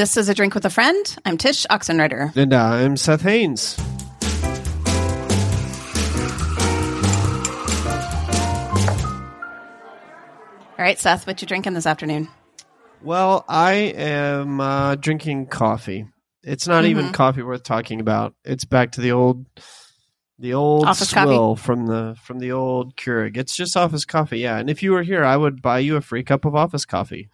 This is A Drink with a Friend. I'm Tsh Oxenreider. And I'm Seth Haines. All right, Seth, what you drinking this afternoon? Well, I am uh, drinking coffee. It's not Mm-hmm. even coffee worth talking about. It's back to the old, the old Office swill from the from the old Keurig. It's just office coffee, yeah. And if you were here, I would buy you a free cup of office coffee.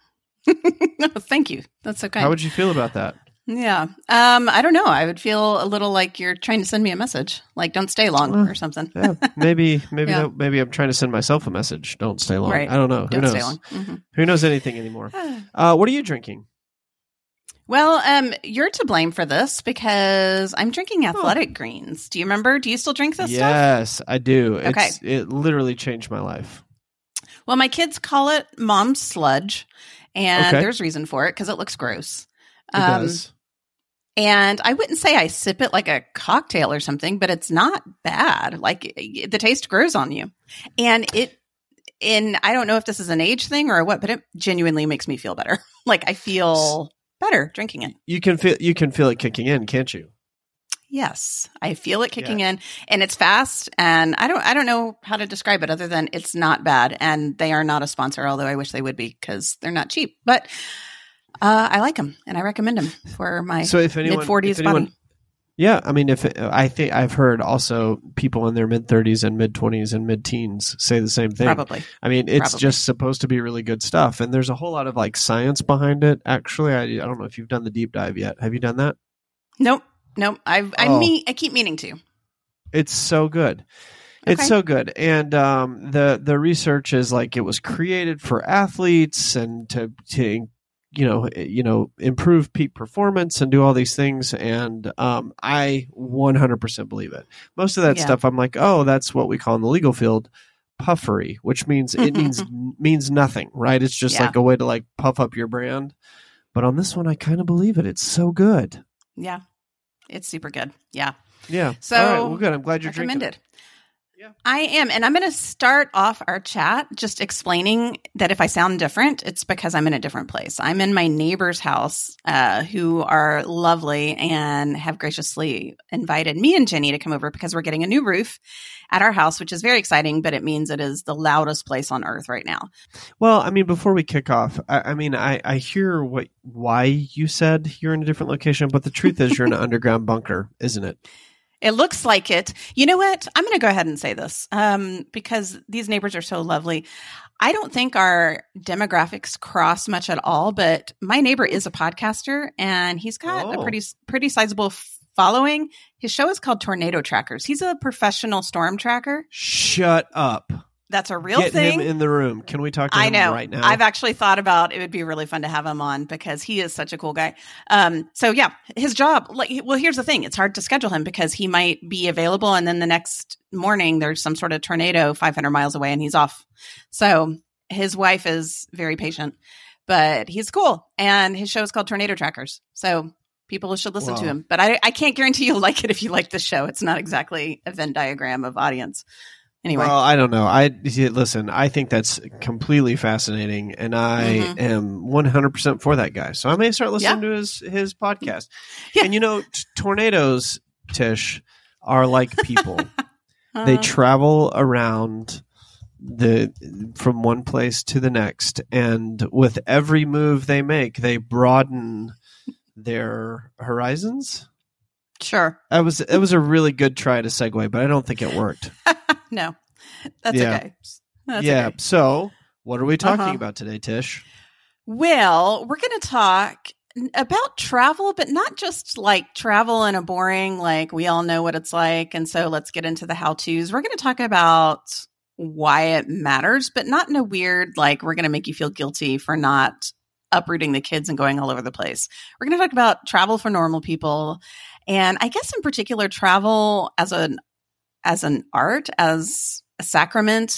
No, thank you. That's okay. How would you feel about that? yeah. Um, I don't know. I would feel a little like you're trying to send me a message, like don't stay long or something. Yeah, maybe maybe Yeah. that- maybe I'm trying to send myself a message. Don't stay long. Right. I don't know. Who Don't knows? stay long. Mhm. Who knows anything anymore? Uh, what are you drinking? Well, um, you're to blame for this because I'm drinking athletic greens. Do you remember? Do you still drink this stuff? Yes, I do. Okay. It's, it literally changed my life. Well, my kids call it mom's sludge, and Okay. there's reason for it because it looks gross. It Um, does. And I wouldn't say I sip it like a cocktail or something, but it's not bad. Like the taste grows on you. And it, in, I don't know if this is an age thing or what, but it genuinely makes me feel better. like I feel better drinking it. You can feel you can feel it kicking in, can't you? Yes, I feel it kicking in and it's fast and I don't I don't know how to describe it other than it's not bad and they are not a sponsor although I wish they would be cuz they're not cheap. But uh, I like them and I recommend them for my So if anyone, mid 40s if body. yeah, I mean, if I think I've heard also people in their mid thirties and mid twenties and mid teens say the same thing. Probably. I mean, it's Probably. just supposed to be really good stuff, and there's a whole lot of like science behind it. Actually, I, I don't know if you've done the deep dive yet. Have you done that? Nope. Nope. I I Oh. mean I keep meaning to. It's so good. It's so good, and um, the the research is like it was created for athletes and to to you know you know improve peak performance and do all these things. And um, I 100% believe it. Most of that Yeah. stuff, I'm like, oh, that's what we call in the legal field puffery, which means it means means nothing, right? It's just Yeah. like a way to like puff up your brand. But on this one, I kind of believe it. It's so good. Yeah. It's super good. Yeah. Yeah. So, right. Well, good. I'm glad you're drinking. Recommended. it. Yeah. I am. And I'm going to start off our chat just explaining that if I sound different, it's because I'm in a different place. I'm in my neighbor's house, uh, who are lovely and have graciously invited me and Jenny to come over because we're getting a new roof at our house, which is very exciting, but it means it is the loudest place on earth right now. Well, I mean, before we kick off, I, I mean, I, I hear what why you said you're in a different location, but the truth is you're in an underground bunker, isn't it? It looks like it. You know what? I'm going to go ahead and say this um, because these neighbors are so lovely. I don't think our demographics cross much at all, but my neighbor is a podcaster and he's got a Oh. pretty pretty sizable following. His show is called Tornado Trackers. He's a professional storm tracker. Shut up. That's a real Get thing. him in the room. Can we talk to I him know. right now? I've actually thought about it would be really fun to have him on because he is such a cool guy. Um, so yeah, his job. Like, well, here's the thing: it's hard to schedule him because he might be available, and then the next morning there's some sort of tornado 500 miles away, and he's off. So his wife is very patient, but he's cool, and his show is called Tornado Trackers. So people should listen to him. But I, I can't guarantee you'll like it if you like the show. It's not exactly a Venn diagram of audience. Anyway, Well, I don't know. I listen. I think that's completely fascinating, and I Mhm. am 100 percent for that guy. So I may start listening to his his podcast. Yeah. And you know, t- tornadoes, Tsh, are like people. they Uh, travel around the from one place to the next and with every move they make they broaden their horizons sure. that was it was a really good try to segue but i don't think it worked No, that's Yeah. okay. That's yeah okay. so what are we talking Uh-huh. about today Tsh Well, we're going to talk about travel, but not just like travel in a boring, like we all know what it's like. And so let's get into the how to's. We're going to talk about why it matters, but not in a weird, like we're going to make you feel guilty for not uprooting the kids and going all over the place. We're going to talk about travel for normal people. And I guess in particular, travel as an as an art, as a sacrament,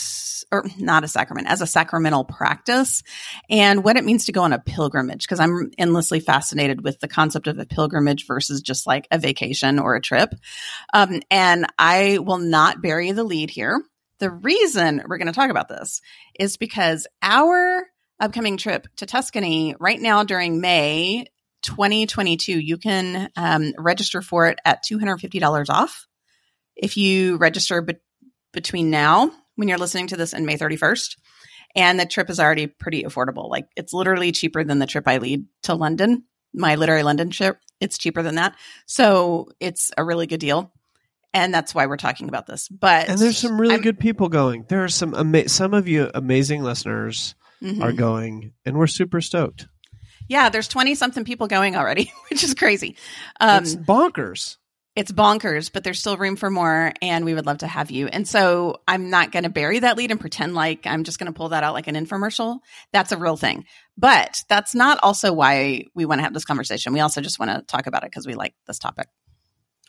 or not a sacrament, as a sacramental practice, and what it means to go on a pilgrimage. Because I'm endlessly fascinated with the concept of a pilgrimage versus just like a vacation or a trip. Um, and I will not bury the lead here. The reason we're going to talk about this is because our upcoming trip to Tuscany right now during May 2022. You can um, register for it at $250 off if you register be- between now, when you're listening to this, and May 31st. And the trip is already pretty affordable. Like it's literally cheaper than the trip I lead to London, my literary London trip. It's cheaper than that. So it's a really good deal. And that's why we're talking about this. But And there's some really I'm- good people going. There are some ama- some of you amazing listeners Mhm. are going, and we're super stoked. Yeah, there's 20 something people going already, which is crazy. Um, it's bonkers. it's bonkers, but there's still room for more, and we would love to have you. And so I'm not going to bury that lead and pretend like I'm just going to pull that out like an infomercial. That's a real thing. But that's not also why we want to have this conversation. We also just want to talk about it because we like this topic.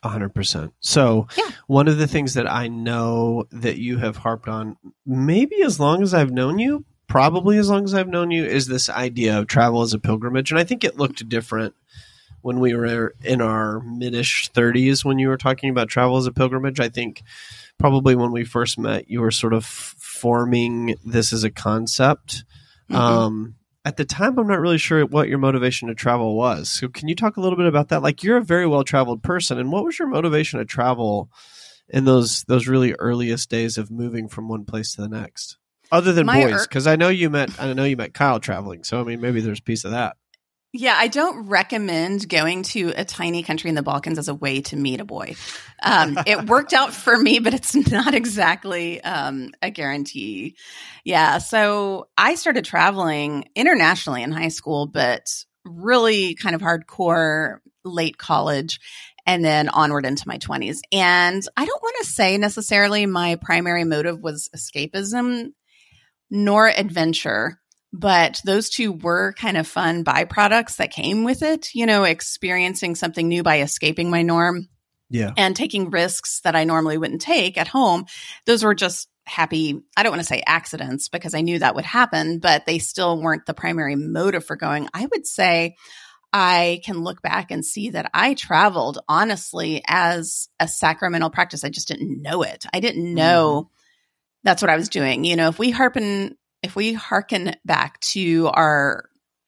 A hundred percent. So Yeah. one of the things that I know that you have harped on, maybe as long as I've known you, probably as long as I've known you, is this idea of travel as a pilgrimage. And I think it looked different when we were in our mid-ish thirties when you were talking about travel as a pilgrimage. I think probably when we first met, you were sort of forming this as a concept. Mhm. Um, at the time, I'm not really sure what your motivation to travel was. So, can you talk a little bit about that? Like, you're a very well traveled person, and what was your motivation to travel in those those really earliest days of moving from one place to the next? Other than My boys, because I know you met I know you met Kyle traveling. So, I mean, maybe there's a piece of that. Yeah, I don't recommend going to a tiny country in the Balkans as a way to meet a boy. Um, it worked out for me, but it's not exactly um, a guarantee. Yeah, so I started traveling internationally in high school, but really kind of hardcore late college and then onward into my 20s. And I don't want to say necessarily my primary motive was escapism nor adventure but those two were kind of fun byproducts that came with it you know experiencing something new by escaping my norm Yeah. and taking risks that i normally wouldn't take at home those were just happy i don't want to say accidents because i knew that would happen but they still weren't the primary motive for going i would say I can look back and see that I traveled honestly as a sacramental practice. I just didn't know it. I didn't know mm-hmm. That's what I was doing. You know, if we harpen, if we harken back to our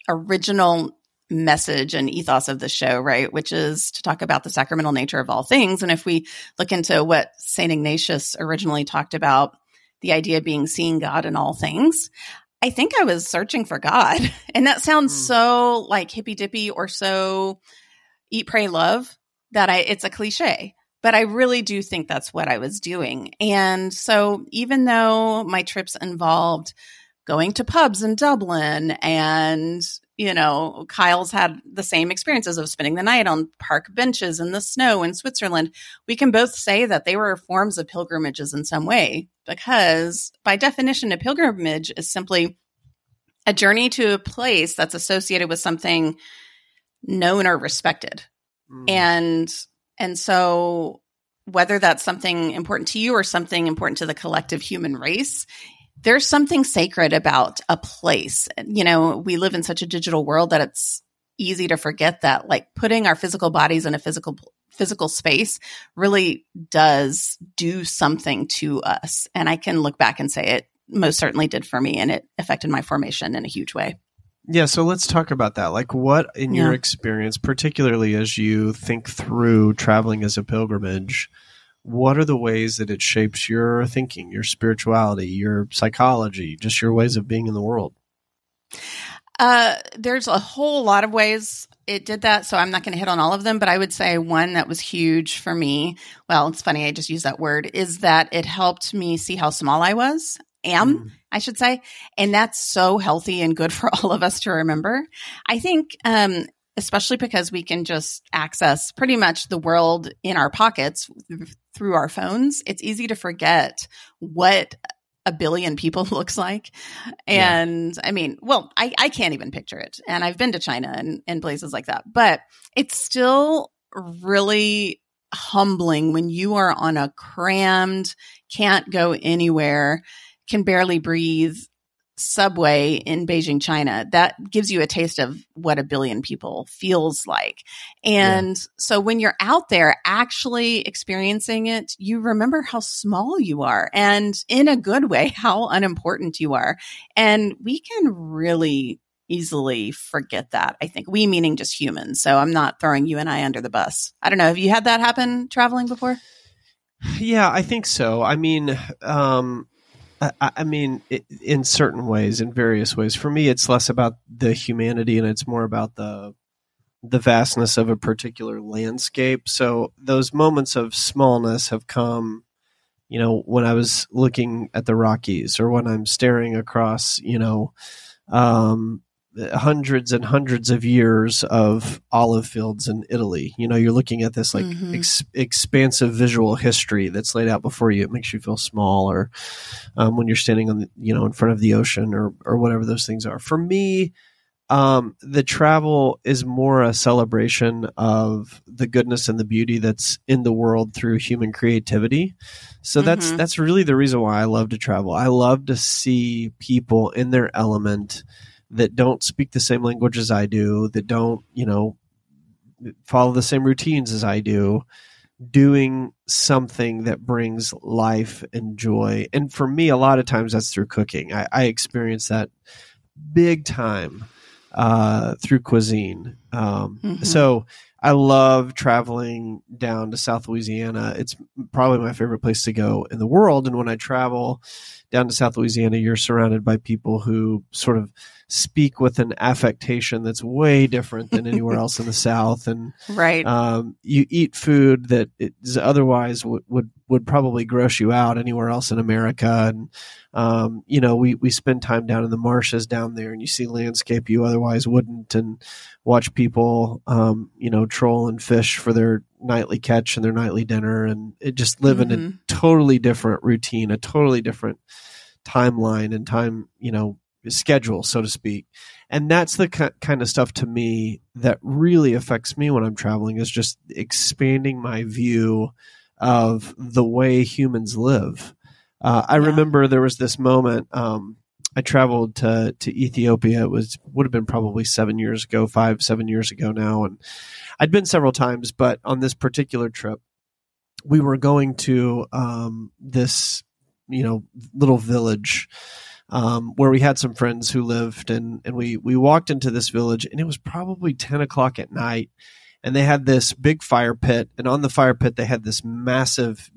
original message and ethos of the show, right, which is to talk about the sacramental nature of all things. And if we look into what St. Ignatius originally talked about, the idea of being seeing God in all things, I think I was searching for God. And that sounds Mm. so like hippy dippy or so eat, pray, love that I, it's a cliche but I really do think that's what I was doing. And so even though my trips involved going to pubs in Dublin and you know, Kyle's had the same experiences of spending the night on park benches in the snow in Switzerland. We can both say that they were forms of pilgrimages in some way because by definition, a pilgrimage is simply a journey to a place that's associated with something known or respected Mm. and and so whether that's something important to you or something important to the collective human race there's something sacred about a place. You know we live in such a digital world that it's easy to forget that like putting our physical bodies in a physical physical space really does do something to us. And i can look back and say it most certainly did for me and it affected my formation in a huge way Yeah, so let's talk about that. Like, what in your experience, particularly as you think through traveling as a pilgrimage, what are the ways that it shapes your thinking, your spirituality, your psychology, just your ways of being in the world? Uh, there's a whole lot of ways it did that, so I'm not going to hit on all of them. But I would say one that was huge for me. Well, it's funny I just used that word. Is that it helped me see how small I was, am Mm. I should say, and that's so healthy and good for all of us to remember. I think, um, especially because we can just access pretty much the world in our pockets through our phones. It's easy to forget what a billion people looks like. Yeah. And I mean, well, I, I can't even picture it. And I've been to China and, and places like that, but it's still really humbling when you are on a crammed, can't go anywhere, can barely breathe subway in Beijing, China. That gives you a taste of what a billion people feels like. And so when you're out there actually experiencing it, you remember how small you are and in a good way, how unimportant you are. And we can really easily forget that. I think we meaning just humans. So I'm not throwing you and I under the bus. I don't know. Have you had that happen traveling before? Yeah, I think so. I mean, um, I, I mean, it, in certain ways, in various ways. For me, it's less about the humanity and it's more about the the vastness of a particular landscape. So those moments of smallness have come, you know, when I was looking at the Rockies or when I'm staring across, you know, um, hundreds and hundreds of years of olive fields in Italy. You know, you're looking at this like mm-hmm. ex- expansive visual history that's laid out before you. It makes you feel small, or um, when you're standing on the, you know in front of the ocean, or or whatever those things are. For me, um, the travel is more a celebration of the goodness and the beauty that's in the world through human creativity. So mm-hmm. that's that's really the reason why I love to travel. I love to see people in their element that don't speak the same language as I do, that don't, you know, follow the same routines as I do, doing something that brings life and joy. And for me, a lot of times that's through cooking. I, I experience that big time uh, through cuisine. Um, mm-hmm. So I love traveling down to South Louisiana. It's probably my favorite place to go in the world. And when I travel down to South Louisiana, you're surrounded by people who sort of speak with an affectation that's way different than anywhere else in the South, and right, um, you eat food that is otherwise would, would would probably gross you out anywhere else in America, and um, you know we we spend time down in the marshes down there, and you see landscape you otherwise wouldn't, and watch people, um, you know, troll and fish for their nightly catch and their nightly dinner, and it just live mm-hmm. in a mm-hmm. totally different routine, a totally different timeline and time, you know, schedule, so to speak. And that's the kind of stuff to me that really affects me when I'm traveling is just expanding my view of the way humans live. Uh, I yeah. remember there was this moment. Um, I traveled to to Ethiopia. It was would have been probably seven years ago, five seven years ago now, and I'd been several times. But on this particular trip, we were going to um, this you know little village um, where we had some friends who lived, and and we we walked into this village, and it was probably ten o'clock at night, and they had this big fire pit, and on the fire pit they had this massive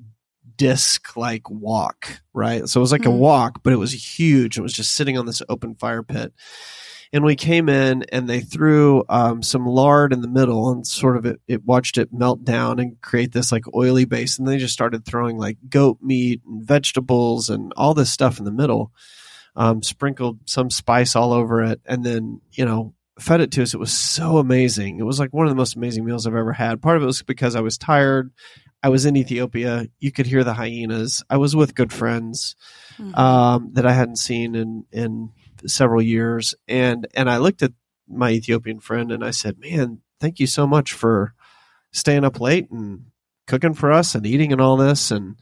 disc like wok, right? So it was like mm-hmm. a wok, but it was huge. It was just sitting on this open fire pit. And we came in and they threw um, some lard in the middle and sort of it, it watched it melt down and create this like oily base. And they just started throwing like goat meat and vegetables and all this stuff in the middle um, sprinkled some spice all over it, and then you know fed it to us. It was so amazing. It was like one of the most amazing meals I've ever had. Part of it was because I was tired. I was in Ethiopia. You could hear the hyenas. I was with good friends mm-hmm. um, that I hadn't seen in in several years, and and I looked at my Ethiopian friend and I said, "Man, thank you so much for staying up late and cooking for us and eating and all this." And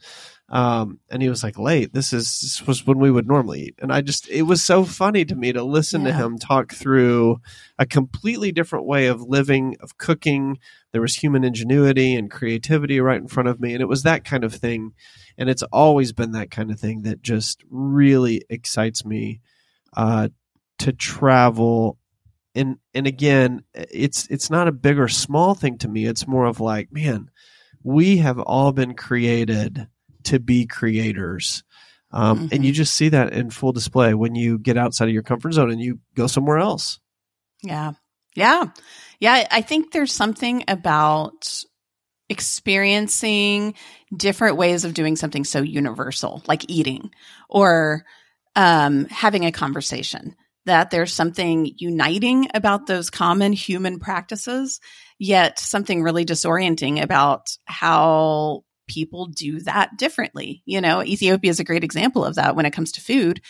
um, and he was like, late, this is, this was when we would normally eat. And I just, it was so funny to me to listen yeah. to him talk through a completely different way of living, of cooking. There was human ingenuity and creativity right in front of me. And it was that kind of thing. And it's always been that kind of thing that just really excites me, uh, to travel and and again it's it's not a big or small thing to me it's more of like man we have all been created to be creators. Um, mm-hmm. And you mm-hmm. just see that in full display when you get outside of your comfort zone and you go somewhere else. Yeah. Yeah. Yeah. I think there's something about experiencing different ways of doing something so universal, like eating or um, having a conversation, that there's something uniting about those common human practices, yet something really disorienting about how people do that differently. You know, Ethiopia is a great example of that when it comes to food.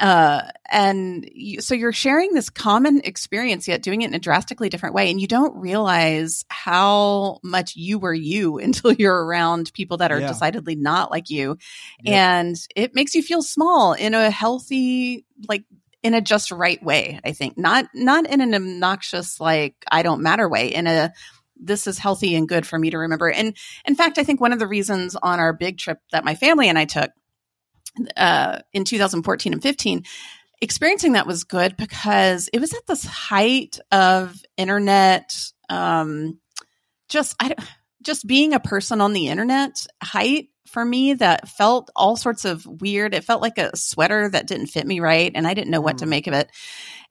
Uh, and you, so you're sharing this common experience, yet doing it in a drastically different way. And you don't realize how much you were you until you're around people that are yeah. decidedly not like you. Yep. And it makes you feel small in a healthy, like, in a just right way, I think. Not not in an obnoxious like I don't matter way, in a this is healthy and good for me to remember. And in fact, I think one of the reasons on our big trip that my family and I took uh, in 2014 and 15, experiencing that was good because it was at this height of internet um just i just being a person on the internet height for me that felt all sorts of weird it felt like a sweater that didn't fit me right and i didn't know what to Mm. make of it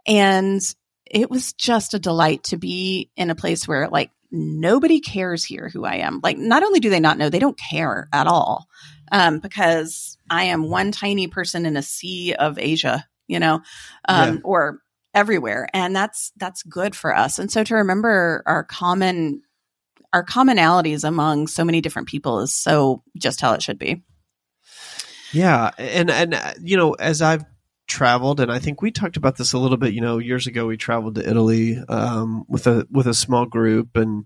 and it was just a delight to be in a place where like nobody cares here who i am. Like not only do they not know they don't care at all um, because i am one tiny person in a sea of asia you know um, Yeah. or everywhere and that's that's good for us. And so to remember our common our commonalities among so many different people is so just how it should be. Yeah, and and uh, you know, as I've traveled, and I think we talked about this a little bit. You know, years ago we traveled to Italy um, with a with a small group, and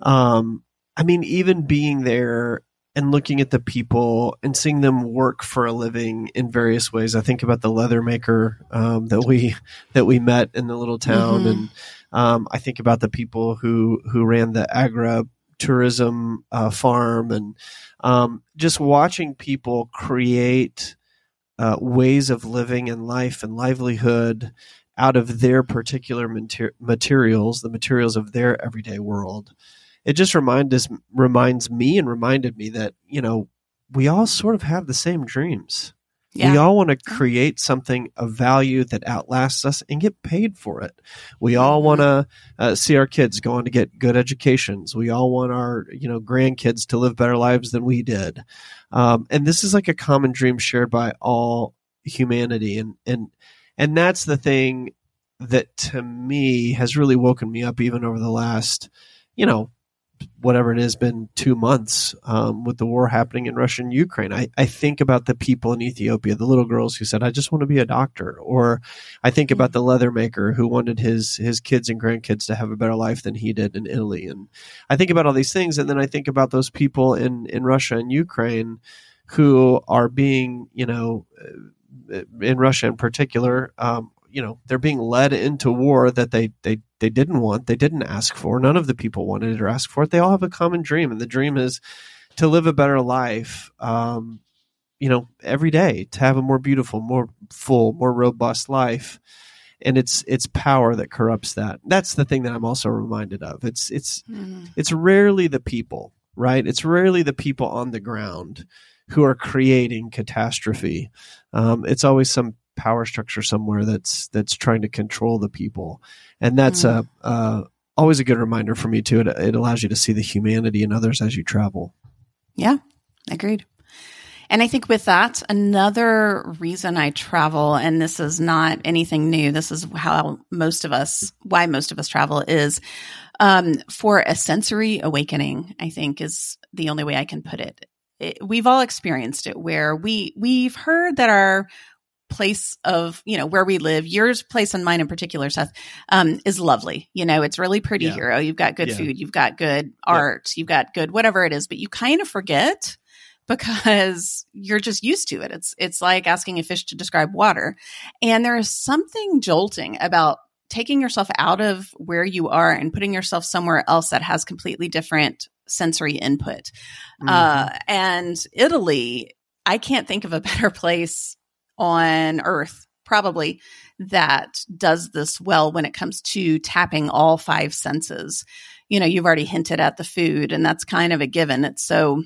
um, I mean, even being there and looking at the people and seeing them work for a living in various ways. I think about the leather maker um, that we that we met in the little town, Mhm. and um, I think about the people who who ran the agra tourism uh, farm and um, just watching people create uh, ways of living and life and livelihood out of their particular mater- materials, the materials of their everyday world. It just reminds us, reminds me and reminded me that you know we all sort of have the same dreams. We all want to create something of value that outlasts us and get paid for it. We all Mhm. want to uh, see our kids go on to get good educations. We all want our you know grandkids to live better lives than we did. Um, and this is like a common dream shared by all humanity. And and and that's the thing that to me has really woken me up even over the last you know whatever it has been two months um, with the war happening in Russia and Ukraine. I, I think about the people in Ethiopia, the little girls who said, I just want to be a doctor. Or I think about the leather maker who wanted his, his kids and grandkids to have a better life than he did in Italy. And I think about all these things. And then I think about those people in, in Russia and Ukraine who are being, you know, uh, in Russia in particular, um, you know, they're being led into war that they, they, they didn't want, they didn't ask for. None of the people wanted it or asked for it. They all have a common dream, and the dream is to live a better life. Um, you know, every day to have a more beautiful, more full, more robust life. And it's it's power that corrupts that. That's the thing that I'm also reminded of. It's it's Mhm. it's rarely the people, right? It's rarely the people on the ground who are creating catastrophe. Um, it's always some power structure somewhere that's that's trying to control the people, and that's a uh, always a good reminder for me too. It, it allows you to see the humanity in others as you travel. Yeah, agreed. And I think with that, another reason I travel, and this is not anything new, this is how most of us, why most of us travel, is um, for a sensory awakening, I think is the only way I can put it. it. We've all experienced it where we, we've heard that our place of, you know, where we live, yours place and mine in particular, Seth, um, is lovely. You know, it's really pretty Yeah. here. Oh, you've got good Yeah. food, you've got good art, you've got good whatever it is, but you kind of forget because you're just used to it. It's it's like asking a fish to describe water. And there is something jolting about taking yourself out of where you are and putting yourself somewhere else that has completely different sensory input. Uh, and Italy, I can't think of a better place on earth, probably, that does this well when it comes to tapping all five senses. You know, you've already hinted at the food, and that's kind of a given. It's so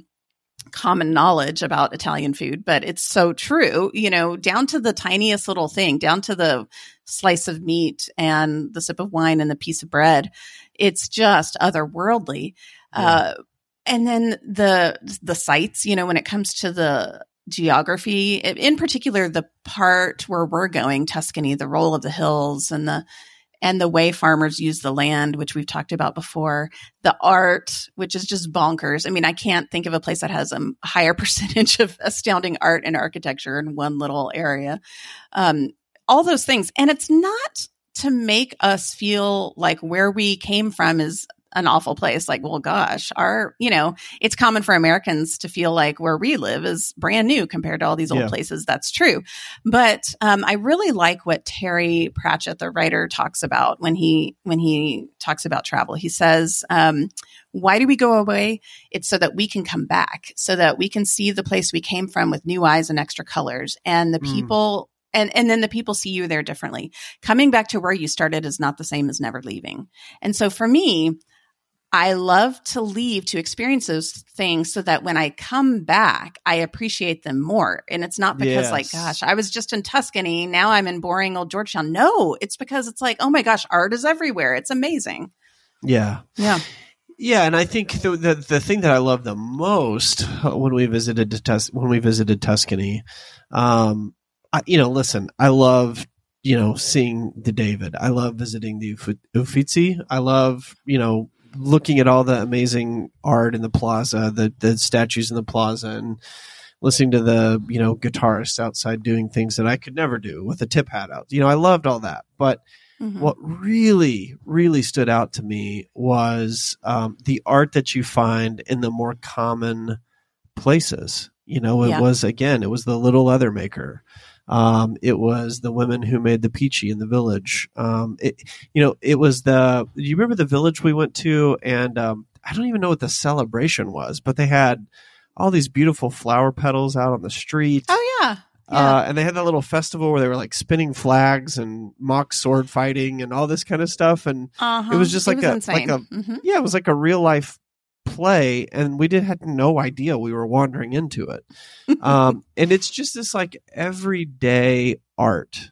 common knowledge about Italian food, but it's so true, you know, down to the tiniest little thing, down to the slice of meat and the sip of wine and the piece of bread. It's just otherworldly. Yeah. Uh, and then the the sights, you know, when it comes to the geography, in particular the part where we're going, Tuscany, the roll of the hills and the and the way farmers use the land, which we've talked about before, the art, which is just bonkers. I mean, I can't think of a place that has a higher percentage of astounding art and architecture in one little area. Um, all those things. And it's not to make us feel like where we came from is an awful place. Like, well, gosh, our, you know, it's common for Americans to feel like where we live is brand new compared to all these old Yeah. places. That's true. But um, I really like what Terry Pratchett, the writer, talks about when he when he talks about travel. He says, um, "Why do we go away? It's so that we can come back, so that we can see the place we came from with new eyes and extra colors, and the Mm. people." And and then the people see you there differently. Coming back to where you started is not the same as never leaving. And so for me, I love to leave to experience those things so that when I come back, I appreciate them more. And it's not because, Yes. like, gosh, I was just in Tuscany. Now I'm in boring old Georgetown. No, it's because it's like, oh my gosh, art is everywhere. It's amazing. Yeah. Yeah. Yeah, and I think the, the the thing that I love the most uh, when we visited to Tus- when we visited Tuscany, um, I, you know, listen, I love you know seeing the David. I love visiting the Uffi- Uffizi. I love you know looking at all the amazing art in the plaza, the the statues in the plaza, and listening to the you know guitarists outside doing things that I could never do with a tip hat out. You know, I loved all that, but Mhm. what really really stood out to me was um, the art that you find in the more common places you know it Yeah. was again it was the little leather maker um, it was the women who made the pici in the village um, it, you know it was the do you remember the village we went to and um, i don't even know what the celebration was but they had all these beautiful flower petals out on the street Oh, yeah. Yeah. uh, and they had that little festival where they were like spinning flags and mock sword fighting and all this kind of stuff. And uh-huh. it was just like a- insane. like a- Mhm. yeah, it was like a real life play, and we did had no idea we were wandering into it. Um, and it's just this like everyday art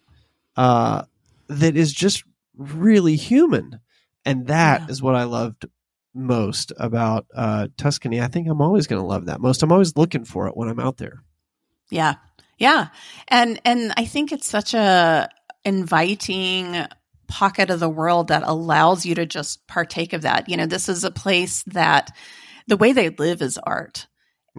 uh, that is just really human, and that is Yeah. what I loved most about uh, Tuscany. I think I'm always going to love that most. I'm always looking for it when I'm out there. Yeah. Yeah. And and I think it's such a inviting pocket of the world that allows you to just partake of that. You know, this is a place that the way they live is art.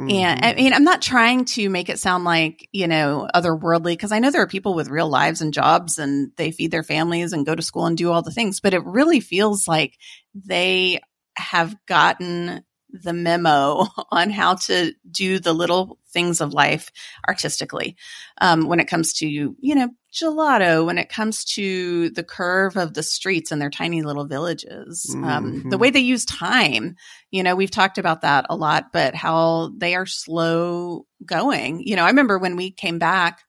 And Mhm. I mean, I'm not trying to make it sound like, you know, otherworldly, because I know there are people with real lives and jobs and they feed their families and go to school and do all the things, but it really feels like they have gotten the memo on how to do the little things of life artistically. Um, when it comes to, you know, gelato, when it comes to the curve of the streets and their tiny little villages, um, the Mhm. way they use time, you know, we've talked about that a lot, but how they are slow going. You know, I remember when we came back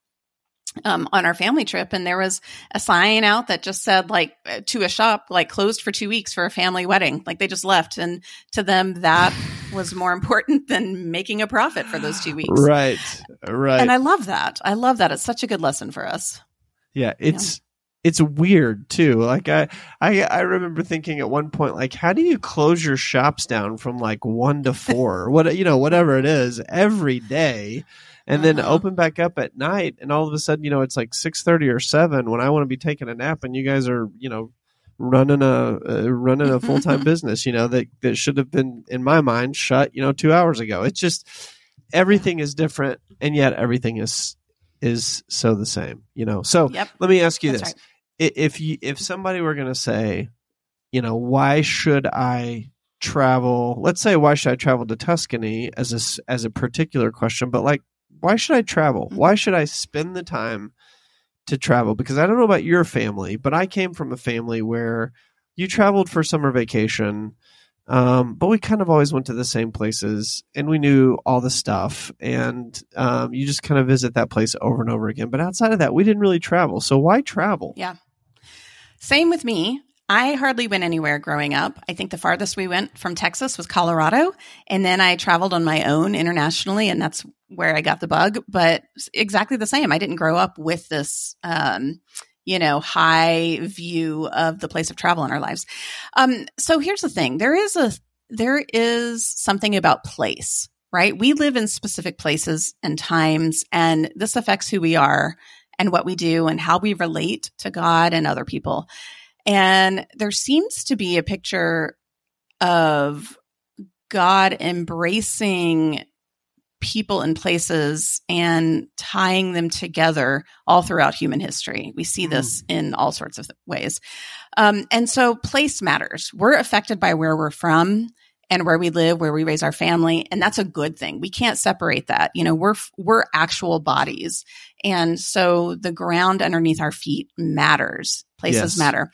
um, on our family trip and there was a sign out that just said like uh, to a shop like closed for two weeks for a family wedding. Like they just left. And to them that was more important than making a profit for those two weeks. Right, right. and i love that. I love that. It's such a good lesson for us yeah, it's it's weird too. Like I, I I remember thinking at one point, like, how do you close your shops down from like one to four, what you know, whatever it is, every day, and then Uh-huh. open back up at night, and all of a sudden, you know, it's like six thirty or seven when I want to be taking a nap, and you guys are, you know. Running a uh, running a full time business, you know that that should have been in my mind shut, you know, two hours ago. It's just everything is different, and yet everything is is so the same, you know. So yep let me ask you that's this: right if you if somebody were going to say, you know, why should I travel? Let's say why should I travel to Tuscany as a as a particular question, but like why should I travel? Mhm. Why should I spend the time to travel? Because I don't know about your family, but I came from a family where you traveled for summer vacation. Um, but we kind of always went to the same places and we knew all the stuff and um, you just kind of visit that place over and over again. But outside of that, we didn't really travel. So why travel? Yeah. Same with me. I hardly went anywhere growing up. I think the farthest we went from Texas was Colorado. And then I traveled on my own internationally, and that's where I got the bug. But exactly the same. I didn't grow up with this, um, you know, high view of the place of travel in our lives. Um, so here's the thing there is a, there is something about place, right? We live in specific places and times, and this affects who we are and what we do and how we relate to God and other people. And there seems to be a picture of God embracing people and places and tying them together all throughout human history. We see this in all sorts of ways. Um, and so place matters. We're affected by where we're from and where we live, where we raise our family, and that's a good thing. We can't separate that. You know, we're we're actual bodies. And so the ground underneath our feet matters. Places Yes. matter.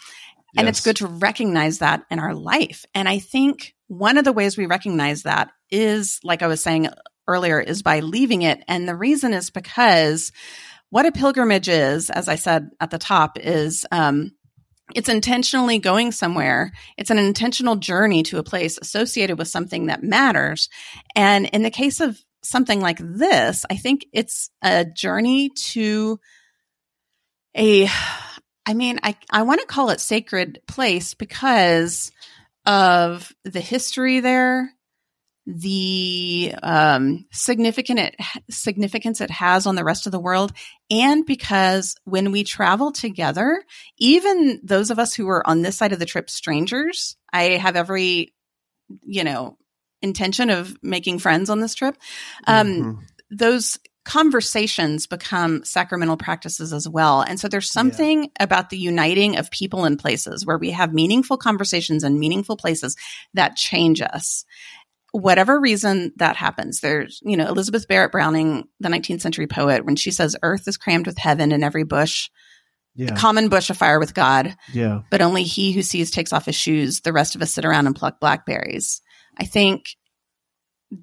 And it's good to recognize that in our life. And I think one of the ways we recognize that is, like I was saying earlier, is by leaving it. And the reason is because what a pilgrimage is, as I said at the top, is um, it's intentionally going somewhere. It's an intentional journey to a place associated with something that matters. And in the case of something like this, I think it's a journey to a, I mean, I, I want to call it sacred place because of the history there, the um, significant it, significance it has on the rest of the world, and because when we travel together, even those of us who are on this side of the trip strangers, I have every, you know, intention of making friends on this trip. Um, mm-hmm. Those conversations become sacramental practices as well. And so there's something yeah. about the uniting of people and places where we have meaningful conversations and meaningful places that change us whatever reason that happens, there's, you know, Elizabeth Barrett Browning, the 19th century poet, when she says, Earth is crammed with heaven and every bush, yeah. a common bush afire with God. Yeah. But only he who sees takes off his shoes. The rest of us sit around and pluck blackberries. I think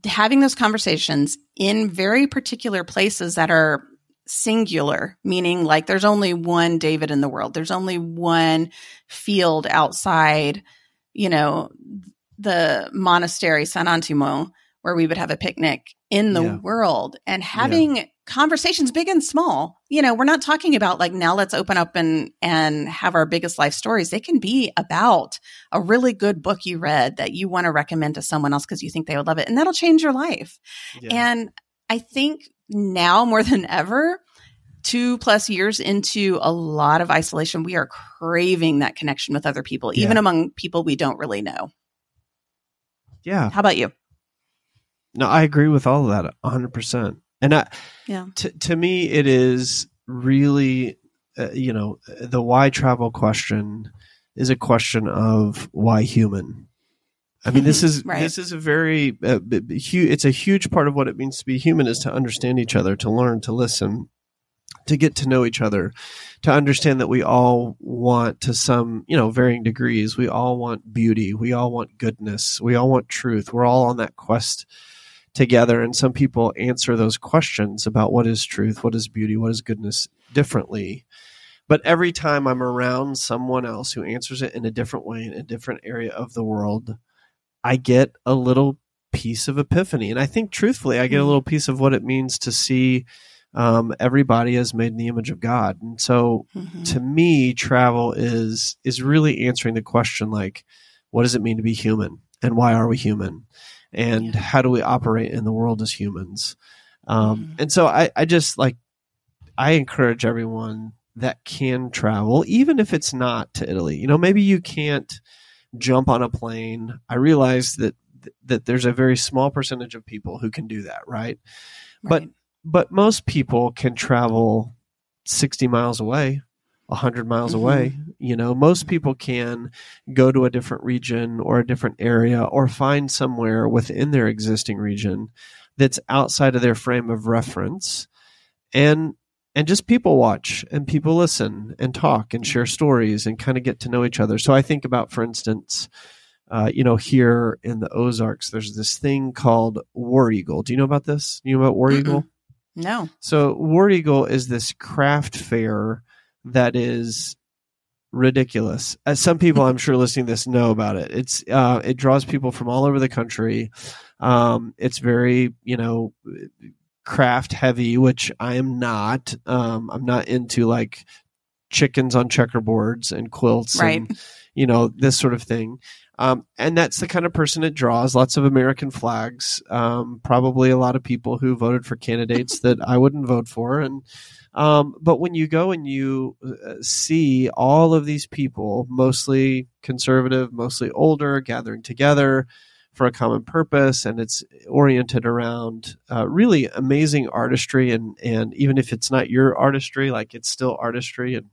having those conversations in very particular places that are singular, meaning like there's only one David in the world, there's only one field outside, you know, the monastery San Antimo, where we would have a picnic in the yeah. world and having yeah. conversations big and small. You know, we're not talking about like now let's open up and and have our biggest life stories. They can be about a really good book you read that you want to recommend to someone else because you think they would love it and that'll change your life. Yeah. And I think now more than ever, two plus years into a lot of isolation, we are craving that connection with other people, even among people we don't really know. Yeah. How about you? No, I agree with all of that 100%. And I, yeah. T- to me, it is really, uh, you know, the why travel question is a question of why human. I mean, this is right. this is a very uh, hu- it's a huge part of what it means to be human is to understand each other, to learn, to listen, to get to know each other, to understand that we all want to some, you know, varying degrees. We all want beauty. We all want goodness. We all want truth. We're all on that quest together. And some people answer those questions about what is truth, what is beauty, what is goodness differently. But every time I'm around someone else who answers it in a different way in a different area of the world, I get a little piece of epiphany. And I think truthfully, I get a hmm. little piece of what it means to see um, everybody is made in the image of God. And so mm-hmm. to me, travel is is really answering the question like, what does it mean to be human? And why are we human? And yeah. how do we operate in the world as humans? Um, mm-hmm. And so I, I just like, I encourage everyone that can travel, even if it's not to Italy. You know, maybe you can't jump on a plane. I realize that that there's a very small percentage of people who can do that, right? right. But but most people can travel 60 miles away 100 miles mm-hmm. away you know most people can go to a different region or a different area or find somewhere within their existing region that's outside of their frame of reference and and just people watch and people listen and talk and share stories and kind of get to know each other so i think about for instance uh, you know, here in the Ozarks, there's this thing called War Eagle. Do you know about this? You know about War Eagle? No. So War Eagle is this craft fair that is ridiculous. As some people I'm sure listening to this know about it. It's uh, it draws people from all over the country. Um, it's very you know craft heavy, which I am not. Um, I'm not into like chickens on checkerboards and quilts right. and you know this sort of thing. Um, and that's the kind of person it draws. Lots of American flags. Um, probably a lot of people who voted for candidates that I wouldn't vote for. And um, but when you go and you uh, see all of these people, mostly conservative, mostly older, gathering together for a common purpose, and it's oriented around uh, really amazing artistry. And and even if it's not your artistry, like it's still artistry and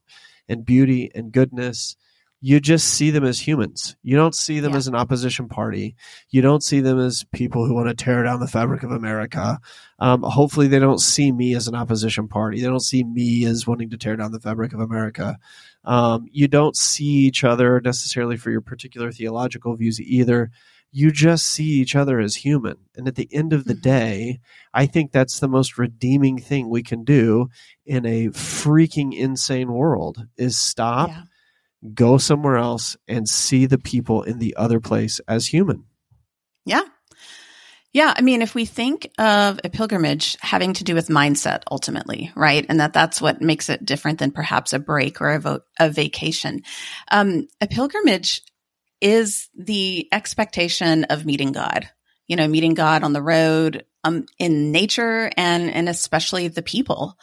and beauty and goodness you just see them as humans. You don't see them yeah. as an opposition party. You don't see them as people who want to tear down the fabric of America. Um, hopefully, they don't see me as an opposition party. They don't see me as wanting to tear down the fabric of America. Um, you don't see each other necessarily for your particular theological views either. you just see each other as human. And at the end of the Mhm. day, I think that's the most redeeming thing we can do in a freaking insane world is stop, Yeah. Go somewhere else and see the people in the other place as human. Yeah. Yeah. I mean, if we think of a pilgrimage having to do with mindset ultimately, right? And that that's what makes it different than perhaps a break or a, vo- a vacation. Um, a pilgrimage is the expectation of meeting God, you know, meeting God on the road, um, in nature and, and especially the people,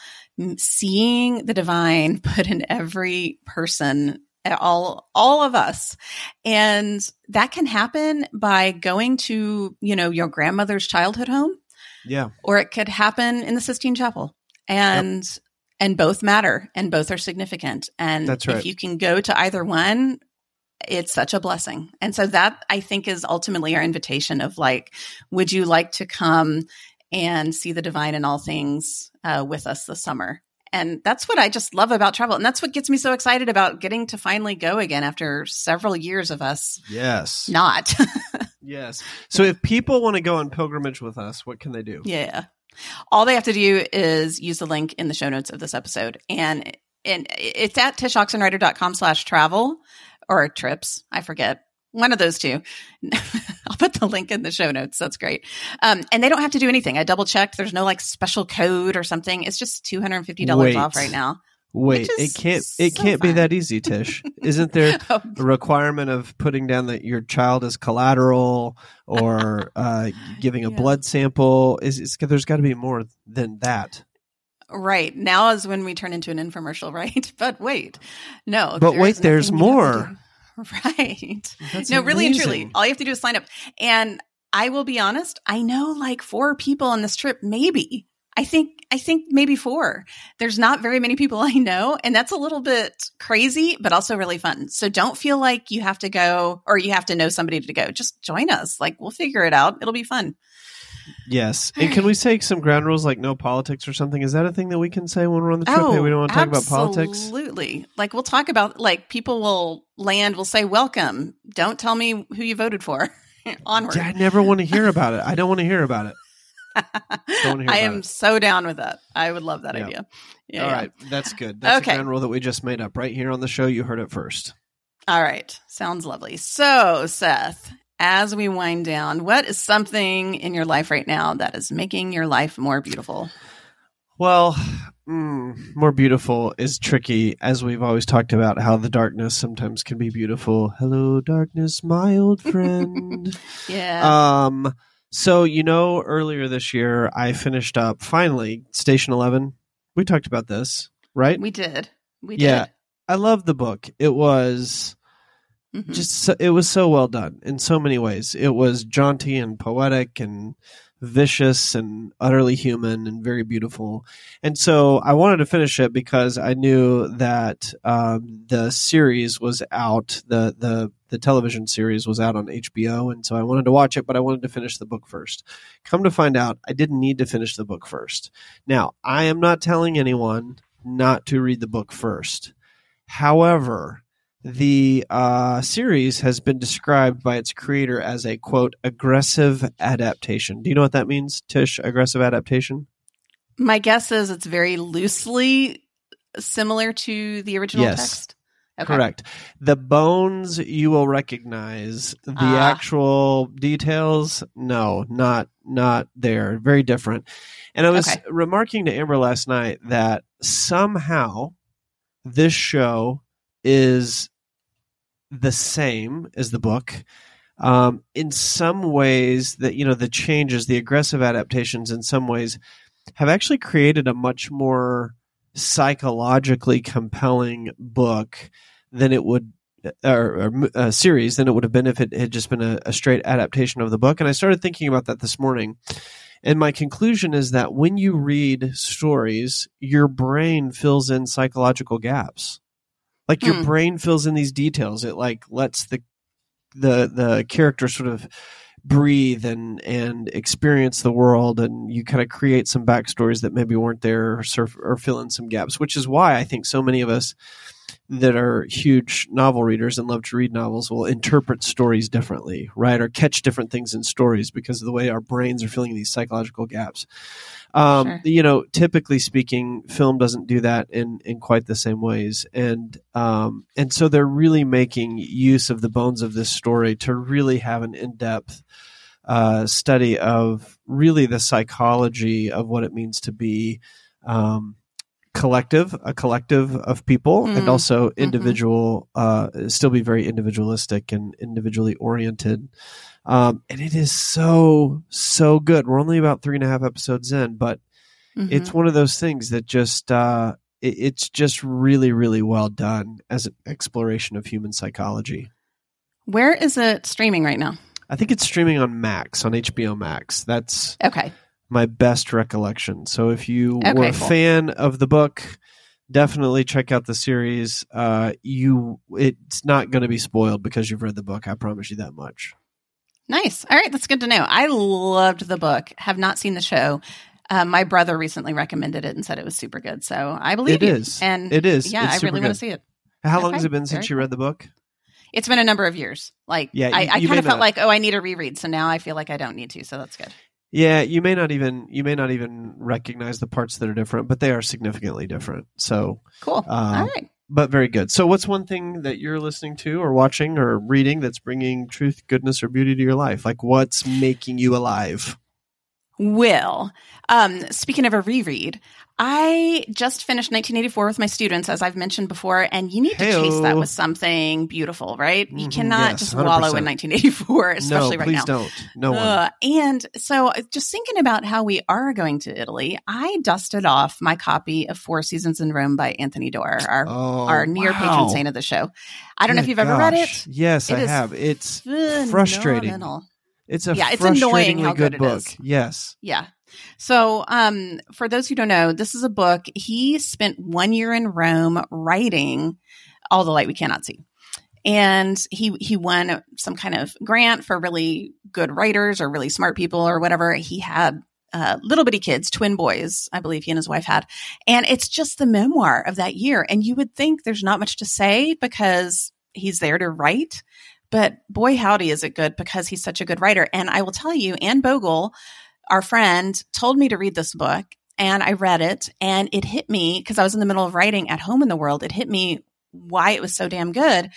seeing the divine put in every person all all of us. And that can happen by going to you know your grandmother's childhood home. Yeah. or it could happen in the Sistine Chapel. And and both matter and both are significant. And That's right. if you can go to either one it's such a blessing. And so that I think is ultimately our invitation of like would you like to come and see the divine in all things uh, with us this summer and that's what I just love about travel. And that's what gets me so excited about getting to finally go again after several years of us Yes. not. Yes. So if people want to go on pilgrimage with us, what can they do? yeah. All they have to do is use the link in the show notes of this episode. And and it's at tshoxenreider.com slash travel or trips. I forget. One of those two. I'll put the link in the show notes. That's great. Um, and they don't have to do anything. I double checked. There's no like special code or something. It's just $250 off right now. Wait, it can't it so can't be that easy, Tsh. Isn't there Oh, a requirement of putting down that your child is collateral or uh, giving a Yeah. blood sample? Is, is there's got to be more than that? Right. Now is when we turn into an infomercial, right? But wait. No. But there wait, there's more. Right. That's no, really and truly. All you have to do is sign up. And I will be honest, I know like four people on this trip, maybe. I think I think maybe four. There's not very many people I know, and that's a little bit crazy, but also really fun. So don't feel like you have to go or you have to know somebody to go. Just join us. Like we'll figure it out. It'll be fun. Yes. And can we say some ground rules like no politics or something? Is that a thing that we can say when we're on the trip? hey, we don't want to talk about politics. Oh, Absolutely. Like we'll talk about like people will land, will say welcome. Don't tell me who you voted for. Onward. I never want to hear about it. I don't want to hear about it. I am it. so down with that. I would love that Yeah. idea. Yeah, All yeah. right, that's good. That's Okay. a ground rule that we just made up right here on the show. You heard it first. All right. Sounds lovely. So, Seth, as we wind down, what is something in your life right now that is making your life more beautiful? Well, mm, more beautiful is tricky, as we've always talked about how the darkness sometimes can be beautiful. Hello, darkness, my old friend. Yeah. um, so you know, earlier this year, I finished up finally Station Eleven. We talked about this, right? we did. We yeah. I love the book. It was Mhm. just so, it was so well done in so many ways. It was jaunty and poetic and vicious and utterly human and very beautiful. And so I wanted to finish it because I knew that um, the series was out the the the television series was out on HBO, and so I wanted to watch it, but I wanted to finish the book first. Come to find out, I didn't need to finish the book first. Now, I am not telling anyone not to read the book first. However, the uh, series has been described by its creator as a quote aggressive adaptation. Do you know what that means, Tsh? Aggressive adaptation? My guess is it's very loosely similar to the original Yes. text. Okay. Correct. The bones you will recognize. The Ah. actual details, no, not not there. Very different. And I was Okay. remarking to Amber last night that somehow this show is the same as the book. Um, in some ways, that you know, the changes, the aggressive adaptations, in some ways, have actually created a much more psychologically compelling book than it would or, or a series than it would have been if it had just been a, a straight adaptation of the book. And i started thinking about that this morning. And my conclusion is that when you read stories your brain fills in psychological gaps like your Hmm. brain fills in these details it like lets the the the character sort of breathe and and experience the world and you kind of create some backstories that maybe weren't there or, surf, or fill in some gaps which is why i think so many of us that are huge novel readers and love to read novels will interpret stories differently, right? Or catch different things in stories because of the way our brains are filling these psychological gaps. Um, Sure. You know, typically speaking, film doesn't do that in, in quite the same ways, and um, and so they're really making use of the bones of this story to really have an in depth uh, study of really the psychology of what it means to be um, collective, a collective of people, and Mhm. also individual, uh, still be very individualistic and individually oriented. Um, and it is so, so good. We're only about three and a half episodes in, but Mhm. it's one of those things that just, uh, it, it's just really, really well done as an exploration of human psychology. Where is it streaming right now? I think it's streaming on Max, on HBO Max. That's Okay. My best recollection. So if you Okay, were a cool. fan of the book, definitely check out the series. Uh, you, it's not going to be spoiled because you've read the book. I promise you that much. Nice. All right, that's good to know. I loved the book. Have not seen the show. Uh, my brother recently recommended it and said it was super good. So I believe It you. is. And It is. Yeah, It's I really want to see it. How long Okay, has it been since very you read the book? It's been a number of years. Like, Yeah, I, you- I you kind of felt not- like, oh, I need a reread. So now I feel like I don't need to. So that's good. Yeah, you may not even you may not even recognize the parts that are different, but they are significantly different. So, Cool. Uh, All right. but very good. So, what's one thing that you're listening to, or watching, or reading that's bringing truth, goodness, or beauty to your life? Like, what's making you alive? Will. Um, speaking of a reread, I just finished 1984 with my students, as I've mentioned before, and you need to chase that with something beautiful, right? You Mhm, cannot yes, just 100%. wallow in 1984, especially no, right please now. don't. No one. Uh, and so, just thinking about how we are going to Italy, I dusted off my copy of Four Seasons in Rome by Anthony Doerr, our oh, our near wow. patron saint of the show. I don't know if you've ever read it. Yes, It I have. It's frustrating. It's a Yeah, it's annoying how good good it book. is. Yes. Yeah. So, um, for those who don't know, this is a book. He spent one year in Rome writing All the Light We Cannot See. And he he won some kind of grant for really good writers or really smart people or whatever. He had uh, little bitty kids, twin boys, I believe he and his wife had. And it's just the memoir of that year. And you would think there's not much to say because he's there to write. But boy, howdy, is it good because he's such a good writer. And I will tell you, Anne Bogel, our friend, told me to read this book. And I read it and it hit me because I was in the middle of writing at home in the world. It hit me why it was so damn good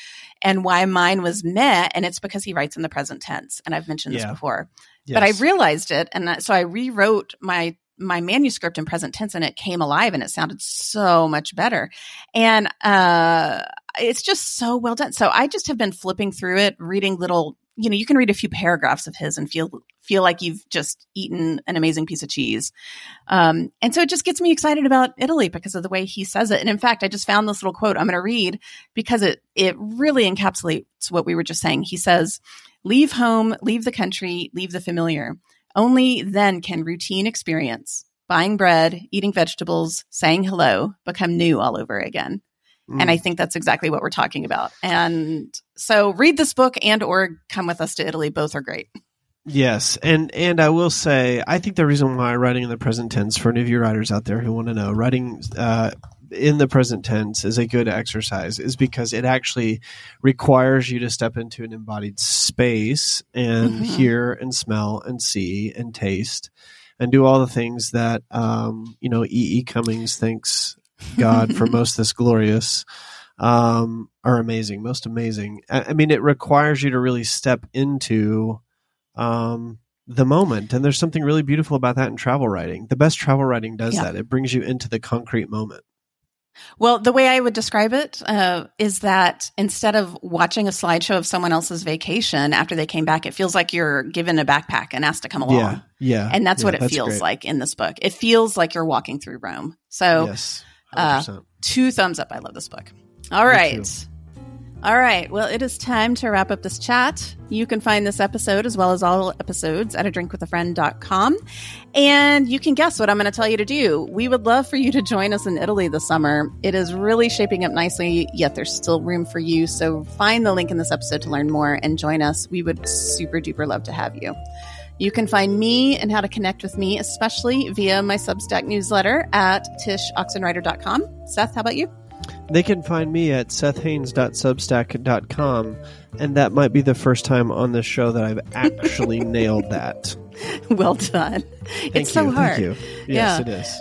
and why mine was meh. And it's because he writes in the present tense. And I've mentioned this Yeah. before but I realized it, and so I rewrote my my manuscript in present tense, and it came alive, and it sounded so much better. And uh, it's just so well done. So I just have been flipping through it, reading little. You know, you can read a few paragraphs of his and feel feel like you've just eaten an amazing piece of cheese. Um, and so it just gets me excited about Italy because of the way he says it. And in fact, I just found this little quote I'm going to read because it it really encapsulates what we were just saying. He says, "Leave home, leave the country, leave the familiar. Only then can routine experience, buying bread, eating vegetables, saying hello, become new all over again." Mm. And I think that's exactly what we're talking about. And so read this book and or come with us to Italy. Both are great. Yes, and and I will say, I think the reason why writing in the present tense for any of you writers out there who want to know, writing uh, in the present tense is a good exercise, is because it actually requires you to step into an embodied space and Mhm. hear and smell and see and taste and do all the things that um, you know E. E. Cummings thinks God for most this glorious um, are amazing, most amazing. I, I mean, it requires you to really step into um, the moment, and there's something really beautiful about that in travel writing. The best travel writing does Yeah. that; it brings you into the concrete moment. Well, the way I would describe it uh, is that instead of watching a slideshow of someone else's vacation after they came back, it feels like you're given a backpack and asked to come along. Yeah, yeah, And that's yeah, what it feels great. like in this book. It feels like you're walking through Rome. So, yes, uh, two thumbs up. I love this book. All right. All right. Well, it is time to wrap up this chat. You can find this episode as well as all episodes at a drink with a drinkwithafriend.com. And you can guess what I'm going to tell you to do. We would love for you to join us in Italy this summer. It is really shaping up nicely, yet there's still room for you. So find the link in this episode to learn more and join us. We would super duper love to have you. You can find me and how to connect with me, especially via my Substack newsletter at tshoxenreider.com. Seth, how about you? They can find me at sethhaines.substack.com, and that might be the first time on this show that I've actually nailed that. Well done. Thank it's so hard. Thank you. Yes, Yeah. it is.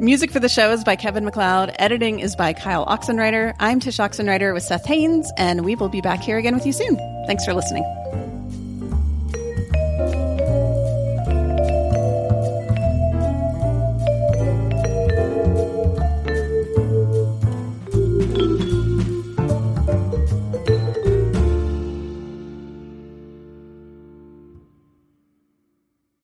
Music for the show is by Kevin MacLeod. Editing is by Kyle Oxenreider. I'm Tsh Oxenreider with Seth Haines, and we will be back here again with you soon. Thanks for listening.